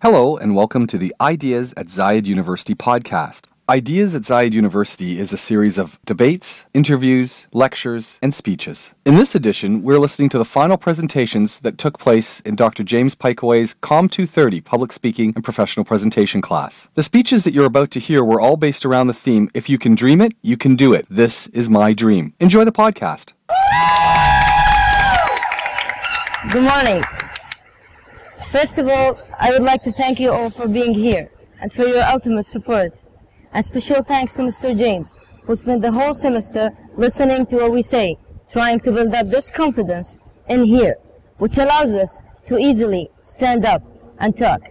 Hello, and welcome to the Ideas at Zayed University podcast. Ideas at Zayed University is a series of debates, interviews, lectures, and speeches. In this edition, we're listening to the final presentations that took place in Dr. James Pikeway's COM 230 Public Speaking and Professional Presentation class. The speeches that you're about to hear were all based around the theme If you can dream it, you can do it. This is my dream. Enjoy the podcast. Good morning. First of all, I would like to thank you all for being here and for your ultimate support. And special thanks to Mr. James, who spent the whole semester listening to what we say, trying to build up this confidence in here, which allows us to easily stand up and talk.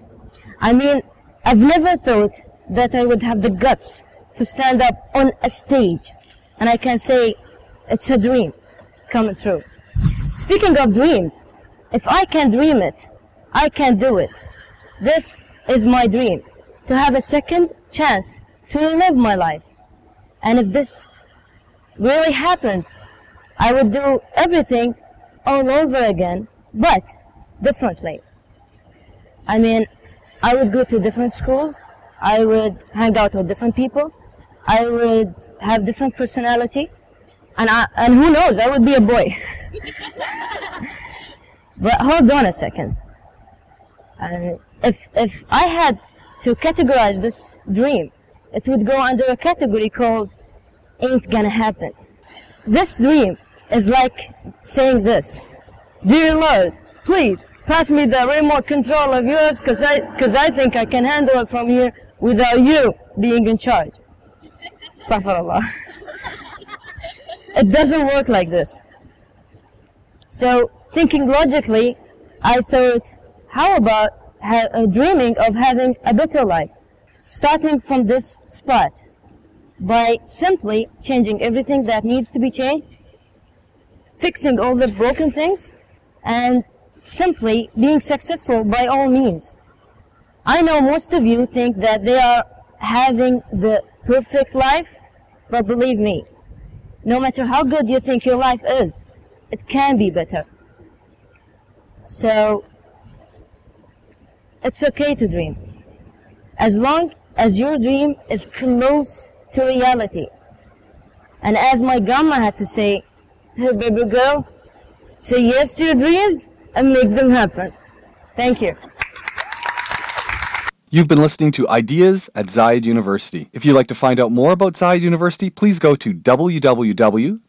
I mean, I've never thought that I would have the guts to stand up on a stage, and I can say it's a dream coming true. Speaking of dreams, if I can dream it, I can do it. This is my dream, to have a second chance to live my life. And if this really happened, I would do everything all over again, but differently. I mean, I would go to different schools, I would hang out with different people, I would have different personality, and I, and who knows, I would be a boy. but hold on a second. And if, if I had to categorize this dream, it would go under a category called ain't gonna happen. This dream is like saying this, Dear Lord, please pass me the remote control of yours cause I, cause I think I can handle it from here without you being in charge. Astaghfirullah. it doesn't work like this. So, thinking logically, I thought, how about ha- uh, dreaming of having a better life? Starting from this spot by simply changing everything that needs to be changed, fixing all the broken things, and simply being successful by all means. I know most of you think that they are having the perfect life, but believe me, no matter how good you think your life is, it can be better. So, it's okay to dream. As long as your dream is close to reality. And as my grandma had to say, hey baby girl, say yes to your dreams and make them happen. Thank you. You've been listening to Ideas at Zayed University. If you'd like to find out more about Zayed University, please go to www.zu.ac.ae.